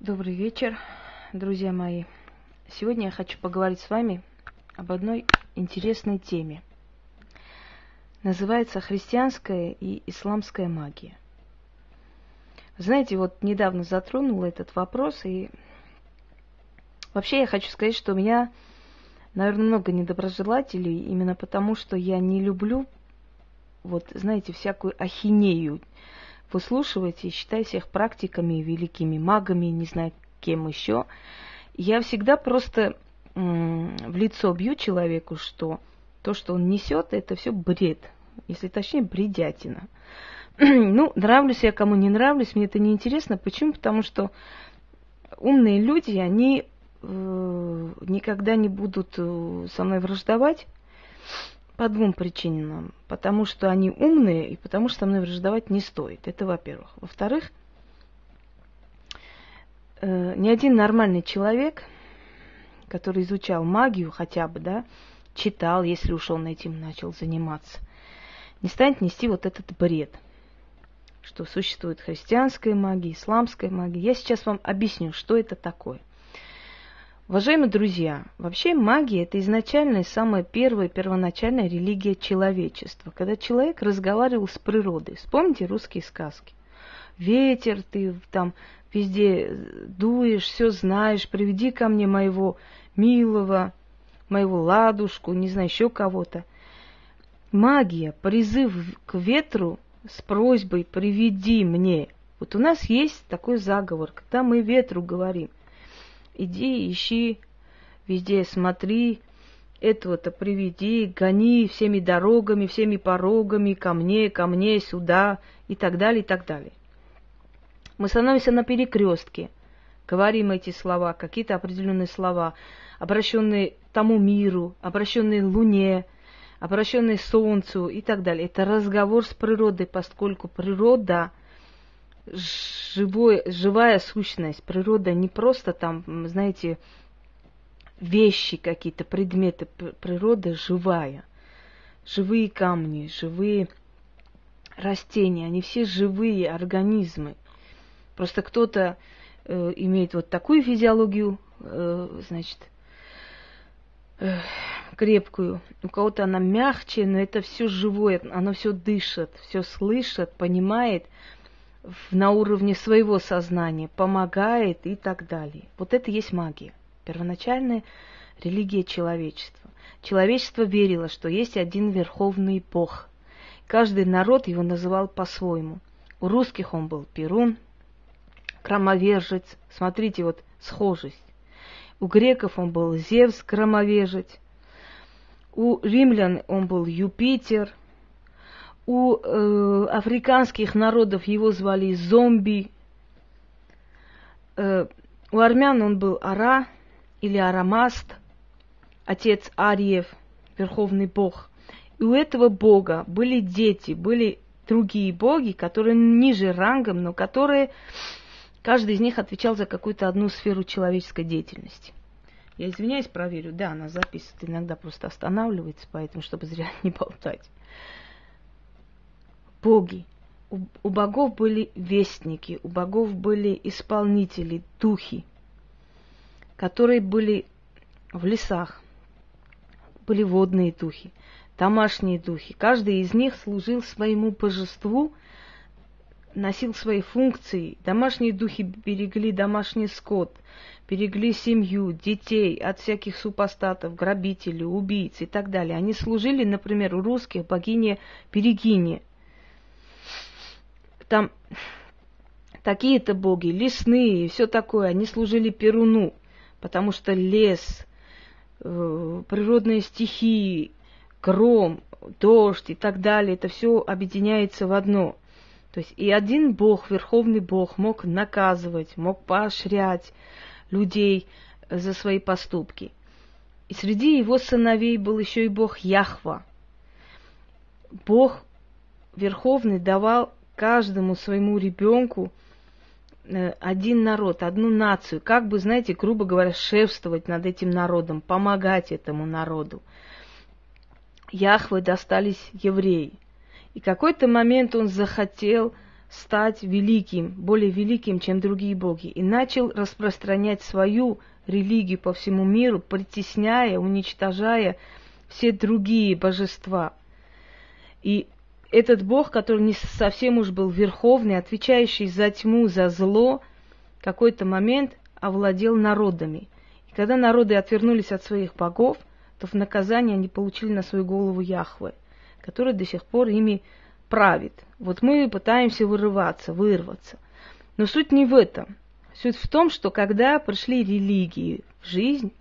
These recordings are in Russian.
Добрый вечер, друзья мои. Сегодня я хочу поговорить с вами об одной интересной теме. Называется христианская и исламская магия. Знаете, вот недавно затронула этот вопрос, и вообще я хочу сказать, что у меня, наверное, много недоброжелателей, именно потому что я не люблю, вот, знаете, всякую ахинею выслушивать и считать всех практиками, великими магами, не знаю, кем еще. Я всегда просто в лицо бью человеку, что то, что он несет, это все бред, если точнее, бредятина. ну, нравлюсь я кому не нравлюсь, мне это не интересно. Почему? Потому что умные люди, они э, никогда не будут э, со мной враждовать по двум причинам. Потому что они умные и потому что со мной враждовать не стоит. Это во-первых. Во-вторых, э, ни один нормальный человек, который изучал магию хотя бы, да, читал, если уж он этим начал заниматься, не станет нести вот этот бред – что существует христианская магия, исламская магия. Я сейчас вам объясню, что это такое. Уважаемые друзья, вообще магия – это изначально самая первая, первоначальная религия человечества, когда человек разговаривал с природой. Вспомните русские сказки. Ветер, ты там везде дуешь, все знаешь, приведи ко мне моего милого, моего ладушку, не знаю, еще кого-то. Магия, призыв к ветру – с просьбой «приведи мне». Вот у нас есть такой заговор, когда мы ветру говорим, иди, ищи, везде смотри, этого-то приведи, гони всеми дорогами, всеми порогами, ко мне, ко мне, сюда, и так далее, и так далее. Мы становимся на перекрестке, говорим эти слова, какие-то определенные слова, обращенные тому миру, обращенные Луне, обращенный Солнцу и так далее. Это разговор с природой, поскольку природа живой, живая сущность. Природа не просто там, знаете, вещи какие-то, предметы. Природа живая. Живые камни, живые растения, они все живые организмы. Просто кто-то э, имеет вот такую физиологию, э, значит, э, крепкую, у кого-то она мягче, но это все живое, оно все дышит, все слышит, понимает на уровне своего сознания, помогает и так далее. Вот это есть магия, первоначальная религия человечества. Человечество верило, что есть один верховный бог. Каждый народ его называл по-своему. У русских он был Перун, громовержец. Смотрите, вот схожесть. У греков он был Зевс, громовержец. У римлян он был Юпитер. У э, африканских народов его звали зомби. Э, у армян он был Ара или Арамаст, отец Ариев, верховный бог. И у этого бога были дети, были другие боги, которые ниже рангом, но которые, каждый из них отвечал за какую-то одну сферу человеческой деятельности. Я извиняюсь, проверю. Да, она записывает, иногда просто останавливается, поэтому, чтобы зря не болтать. Боги. У, у богов были вестники, у богов были исполнители, духи, которые были в лесах. Были водные духи, домашние духи. Каждый из них служил своему божеству, носил свои функции. Домашние духи берегли домашний скот, берегли семью, детей от всяких супостатов, грабителей, убийц и так далее. Они служили, например, у русских богине Берегине. Там такие-то боги, лесные, все такое, они служили Перуну, потому что лес, э, природные стихии, гром, дождь и так далее, это все объединяется в одно. То есть и один Бог, Верховный Бог, мог наказывать, мог поощрять, людей за свои поступки. И среди его сыновей был еще и Бог Яхва. Бог Верховный давал каждому своему ребенку э, один народ, одну нацию, как бы, знаете, грубо говоря, шефствовать над этим народом, помогать этому народу. Яхве достались евреи. И какой-то момент он захотел стать великим, более великим, чем другие боги, и начал распространять свою религию по всему миру, притесняя, уничтожая все другие божества. И этот бог, который не совсем уж был верховный, отвечающий за тьму, за зло, какой-то момент овладел народами. И когда народы отвернулись от своих богов, то в наказание они получили на свою голову Яхве, который до сих пор ими правит. Вот мы пытаемся вырываться, вырваться. Но суть не в этом. Суть в том, что когда пришли религии в жизнь,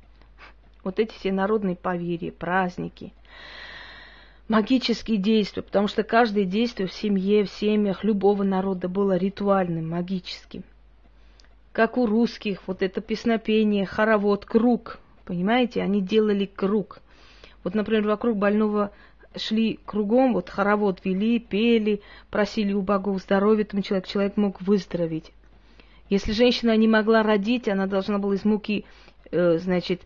вот эти все народные поверья, праздники, магические действия, потому что каждое действие в семье, в семьях любого народа было ритуальным, магическим. Как у русских, вот это песнопение, хоровод, круг, понимаете, они делали круг. Вот, например, вокруг больного шли кругом, вот хоровод вели, пели, просили у богов здоровья, там человек, человек мог выздороветь. Если женщина не могла родить, она должна была из муки, э, значит,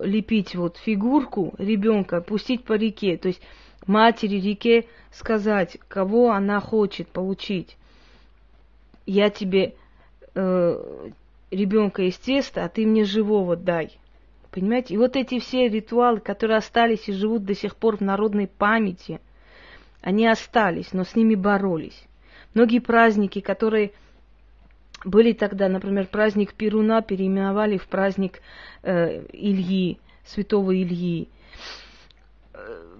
лепить вот фигурку ребенка, пустить по реке. То есть матери реке сказать, кого она хочет получить. Я тебе э, ребенка из теста, а ты мне живого дай. Понимаете? И вот эти все ритуалы, которые остались и живут до сих пор в народной памяти, они остались, но с ними боролись. Многие праздники, которые были тогда, например, праздник Перуна переименовали в праздник э, Ильи, святого Ильи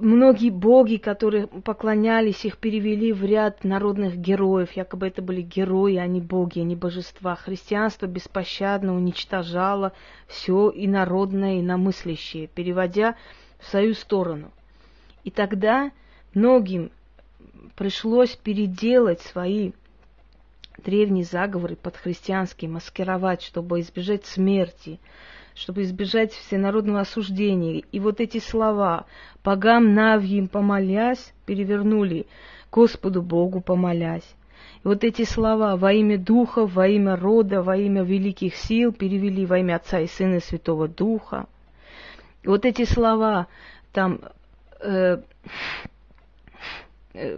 многие боги, которые поклонялись, их перевели в ряд народных героев. Якобы это были герои, а не боги, а не божества. Христианство беспощадно уничтожало все инородное, иномыслящее, переводя в свою сторону. И тогда многим пришлось переделать свои древние заговоры под христианские, маскировать, чтобы избежать смерти, чтобы избежать всенародного осуждения. И вот эти слова «Погам навьим помолясь» перевернули «Господу Богу помолясь». И вот эти слова «во имя Духа», «во имя рода», «во имя великих сил» перевели «во имя Отца и Сына и Святого Духа». И вот эти слова там э,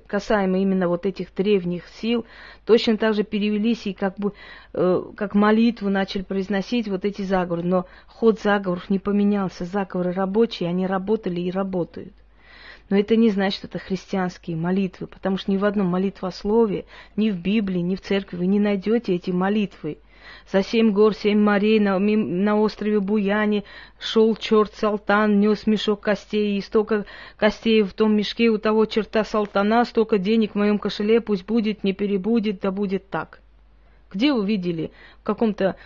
касаемо именно вот этих древних сил, точно так же перевелись и как бы э, как молитву начали произносить вот эти заговоры. Но ход заговоров не поменялся. Заговоры рабочие, они работали и работают. Но это не значит, что это христианские молитвы, потому что ни в одном молитвословии, ни в Библии, ни в церкви вы не найдете эти молитвы – за семь гор, семь морей на, на острове Буяне шел черт Салтан, нес мешок костей, и столько костей в том мешке у того черта Салтана, столько денег в моем кошеле, пусть будет, не перебудет, да будет так. Где вы видели в каком-то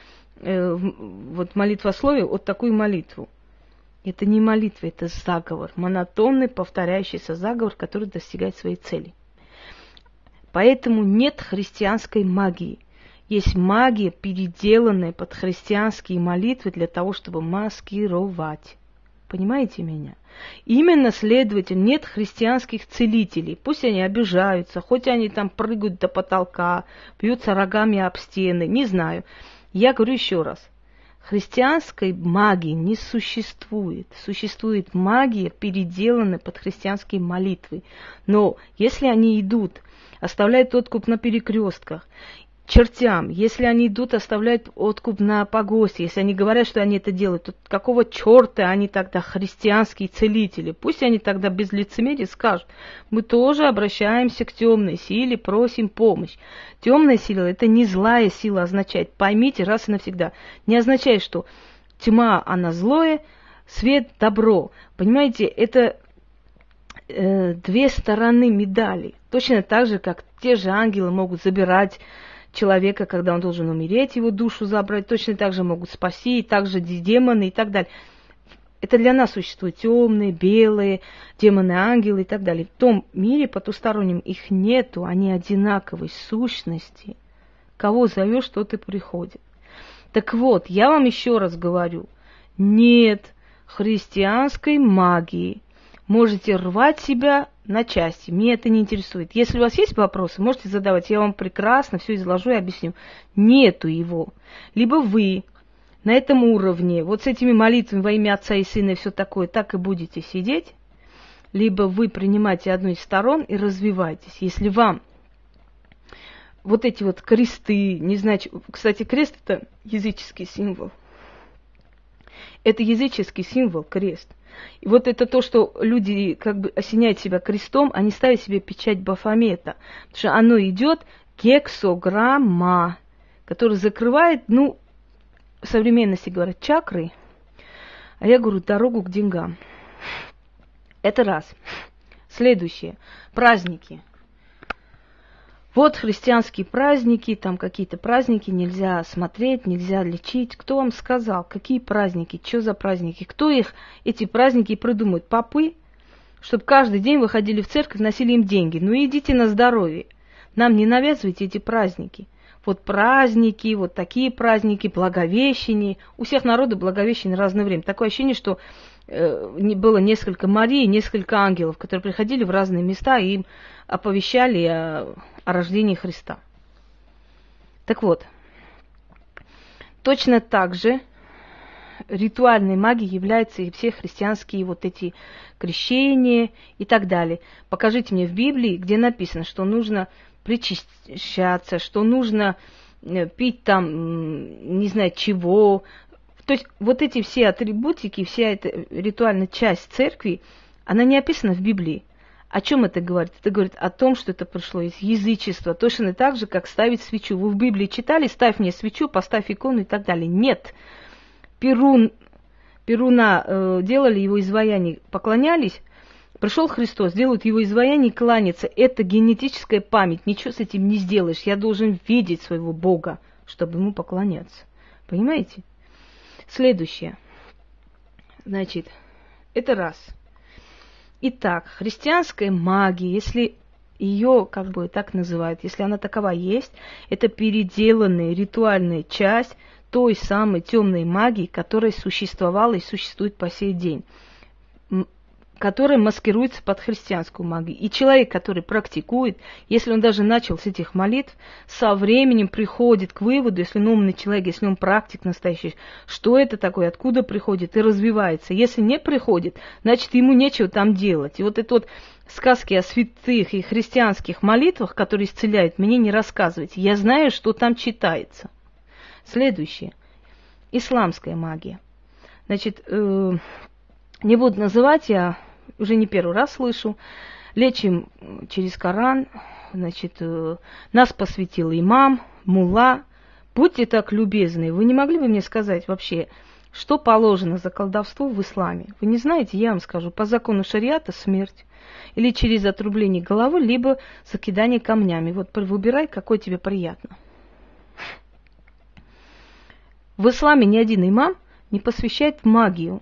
э, вот молитвословии вот такую молитву? Это не молитва, это заговор, монотонный, повторяющийся заговор, который достигает своей цели. Поэтому нет христианской магии есть магия, переделанная под христианские молитвы для того, чтобы маскировать. Понимаете меня? Именно, следовательно, нет христианских целителей. Пусть они обижаются, хоть они там прыгают до потолка, бьются рогами об стены, не знаю. Я говорю еще раз. Христианской магии не существует. Существует магия, переделанная под христианские молитвы. Но если они идут, оставляют откуп на перекрестках чертям, если они идут, оставляют откуп на погосте, если они говорят, что они это делают, то какого черта они тогда христианские целители? Пусть они тогда без лицемерия скажут, мы тоже обращаемся к темной силе, просим помощь. Темная сила это не злая сила означает, поймите раз и навсегда. Не означает, что тьма, она злое, свет, добро. Понимаете, это э, две стороны медали. Точно так же, как те же ангелы могут забирать человека, когда он должен умереть, его душу забрать, точно так же могут спасти, и также демоны и так далее. Это для нас существуют темные, белые, демоны-ангелы и так далее. В том мире потустороннем их нету, они одинаковой сущности. Кого зовешь, тот и приходит. Так вот, я вам еще раз говорю, нет христианской магии. Можете рвать себя на части. Мне это не интересует. Если у вас есть вопросы, можете задавать. Я вам прекрасно все изложу и объясню. Нету его. Либо вы на этом уровне, вот с этими молитвами во имя Отца и Сына и все такое, так и будете сидеть, либо вы принимаете одну из сторон и развиваетесь. Если вам вот эти вот кресты, не знаю, кстати, крест это языческий символ. Это языческий символ, крест. И вот это то, что люди как бы осеняют себя крестом, они ставят себе печать Бафомета. Потому что оно идет кексограмма, который закрывает, ну, в современности говорят, чакры, а я говорю, дорогу к деньгам. Это раз. Следующее. Праздники. Вот христианские праздники, там какие-то праздники нельзя смотреть, нельзя лечить. Кто вам сказал, какие праздники, что за праздники? Кто их, эти праздники придумает? Попы? Чтобы каждый день выходили в церковь, носили им деньги. Ну идите на здоровье. Нам не навязывайте эти праздники. Вот праздники, вот такие праздники, благовещение. У всех народов благовещение разное время. Такое ощущение, что было несколько Марий, несколько ангелов, которые приходили в разные места и им оповещали о, о рождении Христа. Так вот, точно так же ритуальной магией являются и все христианские вот эти крещения и так далее. Покажите мне в Библии, где написано, что нужно причащаться, что нужно э, пить там, не знаю чего. То есть вот эти все атрибутики, вся эта ритуальная часть церкви, она не описана в Библии. О чем это говорит? Это говорит о том, что это пришло из язычества. Точно так же, как ставить свечу. Вы в Библии читали, ставь мне свечу, поставь икону и так далее. Нет. Перун, Перуна э, делали его изваяние, поклонялись. Пришел Христос, делают его изваяние и кланяться. Это генетическая память. Ничего с этим не сделаешь. Я должен видеть своего Бога, чтобы ему поклоняться. Понимаете? Следующее. Значит, это раз – Итак, христианская магия, если ее как бы так называют, если она такова есть, это переделанная ритуальная часть той самой темной магии, которая существовала и существует по сей день которая маскируется под христианскую магию. И человек, который практикует, если он даже начал с этих молитв, со временем приходит к выводу, если он умный человек, если он практик настоящий, что это такое, откуда приходит и развивается. Если не приходит, значит ему нечего там делать. И вот это вот сказки о святых и христианских молитвах, которые исцеляют, мне не рассказывайте. Я знаю, что там читается. Следующее. Исламская магия. Значит, э, не буду называть, я уже не первый раз слышу. Лечим через Коран, значит, э, нас посвятил имам, мула. Будьте так любезны, вы не могли бы мне сказать вообще, что положено за колдовство в исламе? Вы не знаете, я вам скажу, по закону шариата смерть. Или через отрубление головы, либо закидание камнями. Вот выбирай, какой тебе приятно. В исламе ни один имам не посвящает магию.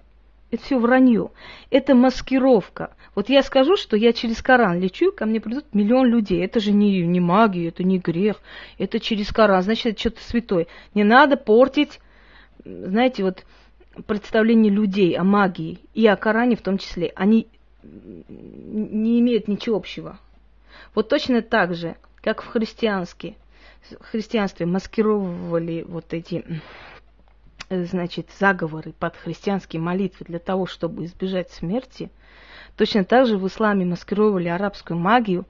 Это все вранье. Это маскировка. Вот я скажу, что я через Коран лечу, ко мне придут миллион людей. Это же не, не магия, это не грех. Это через Коран. Значит, это что-то святое. Не надо портить, знаете, вот представление людей о магии и о Коране в том числе. Они не имеют ничего общего. Вот точно так же, как в христианстве, в христианстве маскировали вот эти значит, заговоры под христианские молитвы для того, чтобы избежать смерти, точно так же в исламе маскировали арабскую магию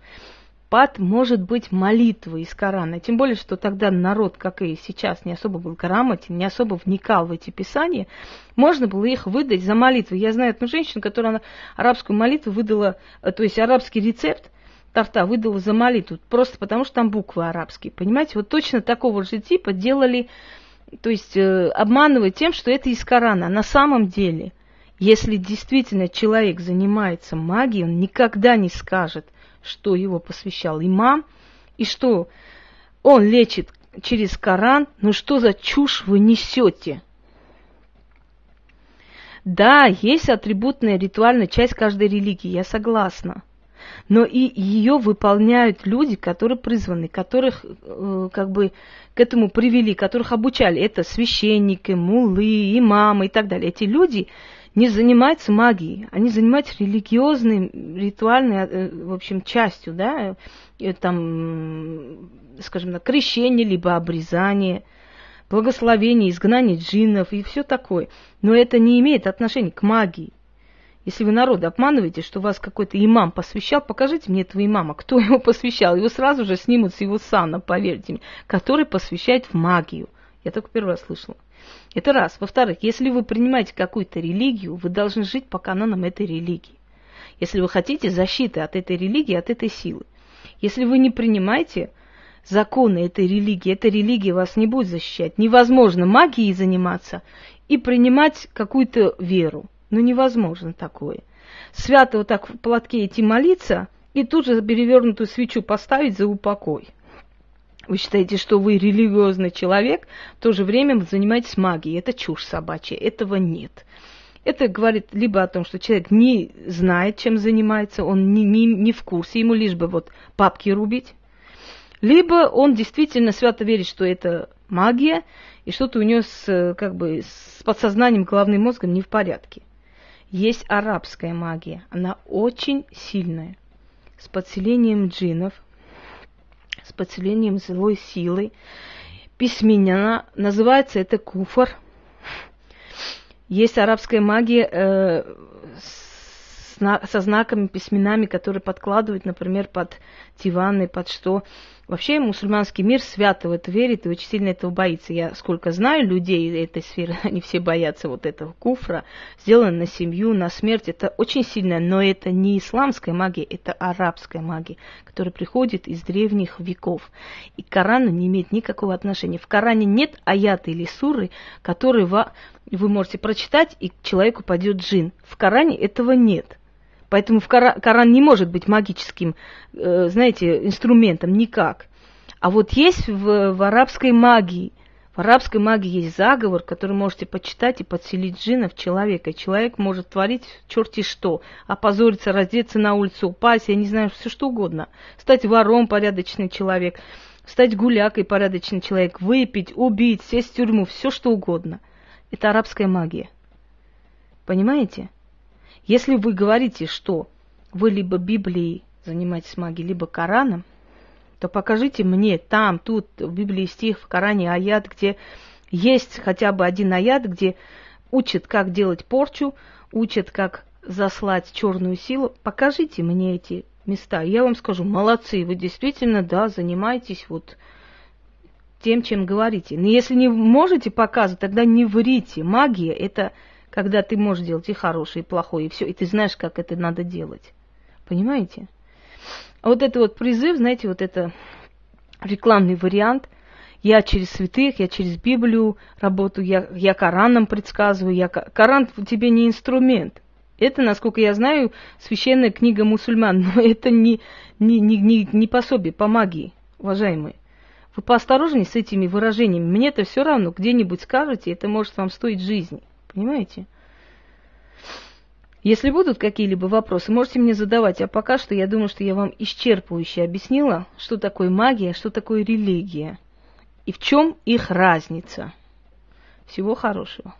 под, может быть, молитвы из Корана. Тем более, что тогда народ, как и сейчас, не особо был грамотен, не особо вникал в эти писания, можно было их выдать за молитвы. Я знаю одну женщину, которая арабскую молитву выдала, э, то есть арабский рецепт, торта выдала за молитву, просто потому что там буквы арабские. Понимаете, вот точно такого же типа делали то есть э, обманывать тем, что это из Корана. На самом деле, если действительно человек занимается магией, он никогда не скажет, что его посвящал имам, и что он лечит через Коран, ну что за чушь вы несете? Да, есть атрибутная ритуальная часть каждой религии, я согласна но и ее выполняют люди, которые призваны, которых э, как бы к этому привели, которых обучали. Это священники, мулы, имамы и так далее. Эти люди не занимаются магией, они занимаются религиозной, ритуальной, э, в общем, частью, да, э, там, скажем так, крещение, либо обрезание, благословение, изгнание джиннов и все такое. Но это не имеет отношения к магии. Если вы народа обманываете, что вас какой-то имам посвящал, покажите мне этого имама, кто его посвящал. Его сразу же снимут с его сана, поверьте мне, который посвящает в магию. Я только первый раз слышала. Это раз. Во-вторых, если вы принимаете какую-то религию, вы должны жить по канонам этой религии. Если вы хотите защиты от этой религии, от этой силы. Если вы не принимаете законы этой религии, эта религия вас не будет защищать. Невозможно магией заниматься и принимать какую-то веру. Ну, невозможно такое. Свято вот так в платке идти молиться и тут же перевернутую свечу поставить за упокой. Вы считаете, что вы религиозный человек, в то же время занимаетесь магией. Это чушь собачья, этого нет. Это говорит либо о том, что человек не знает, чем занимается, он не, не, не в курсе, ему лишь бы вот папки рубить, либо он действительно свято верит, что это магия, и что-то у него с, как бы, с подсознанием, головным мозгом не в порядке. Есть арабская магия, она очень сильная, с подселением джинов, с подселением злой силы, письменна, называется это куфар. Есть арабская магия э, со знаками, письменами, которые подкладывают, например, под диваны, под что. Вообще мусульманский мир свято в это верит и очень сильно этого боится. Я сколько знаю людей этой сферы, они все боятся вот этого куфра, сделано на семью, на смерть. Это очень сильно, но это не исламская магия, это арабская магия, которая приходит из древних веков. И к Корану не имеет никакого отношения. В Коране нет аята или суры, которые вы можете прочитать, и к человеку пойдет джин. В Коране этого нет. Поэтому в Коран, Коран не может быть магическим, э, знаете, инструментом никак. А вот есть в, в арабской магии, в арабской магии есть заговор, который можете почитать и подселить джина в человека. И человек может творить черти что, опозориться, раздеться на улицу, упасть, я не знаю, все что угодно. Стать вором порядочный человек, стать гулякой порядочный человек, выпить, убить, сесть в тюрьму, все что угодно. Это арабская магия. Понимаете? Если вы говорите, что вы либо Библией занимаетесь магией, либо Кораном, то покажите мне там, тут, в Библии стих, в Коране аят, где есть хотя бы один аят, где учат, как делать порчу, учат, как заслать черную силу. Покажите мне эти места. Я вам скажу, молодцы, вы действительно, да, занимаетесь вот тем, чем говорите. Но если не можете показывать, тогда не врите. Магия – это когда ты можешь делать и хорошее, и плохое, и все, и ты знаешь, как это надо делать. Понимаете? А вот это вот призыв, знаете, вот это рекламный вариант. Я через святых, я через Библию работаю, я, я Кораном предсказываю. Я, Коран тебе не инструмент. Это, насколько я знаю, священная книга мусульман, но это не, не, не, не, не пособие по магии, уважаемые. Вы поосторожнее с этими выражениями. Мне-то все равно, где-нибудь скажете, это может вам стоить жизни. Понимаете? Если будут какие-либо вопросы, можете мне задавать. А пока что я думаю, что я вам исчерпывающе объяснила, что такое магия, что такое религия и в чем их разница. Всего хорошего.